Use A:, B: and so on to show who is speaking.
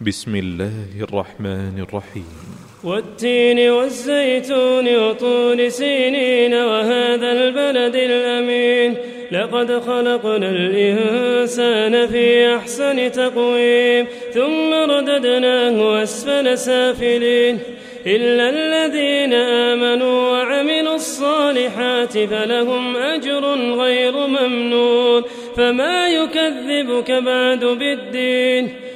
A: بسم الله الرحمن الرحيم.
B: والتين والزيتون وطول سينين وهذا البلد الأمين. لقد خلقنا الإنسان في أحسن تقويم ثم رددناه أسفل سافلين. إلا الذين آمنوا وعملوا الصالحات فلهم أجر غير ممنون. فما يكذبك بعد بالدين؟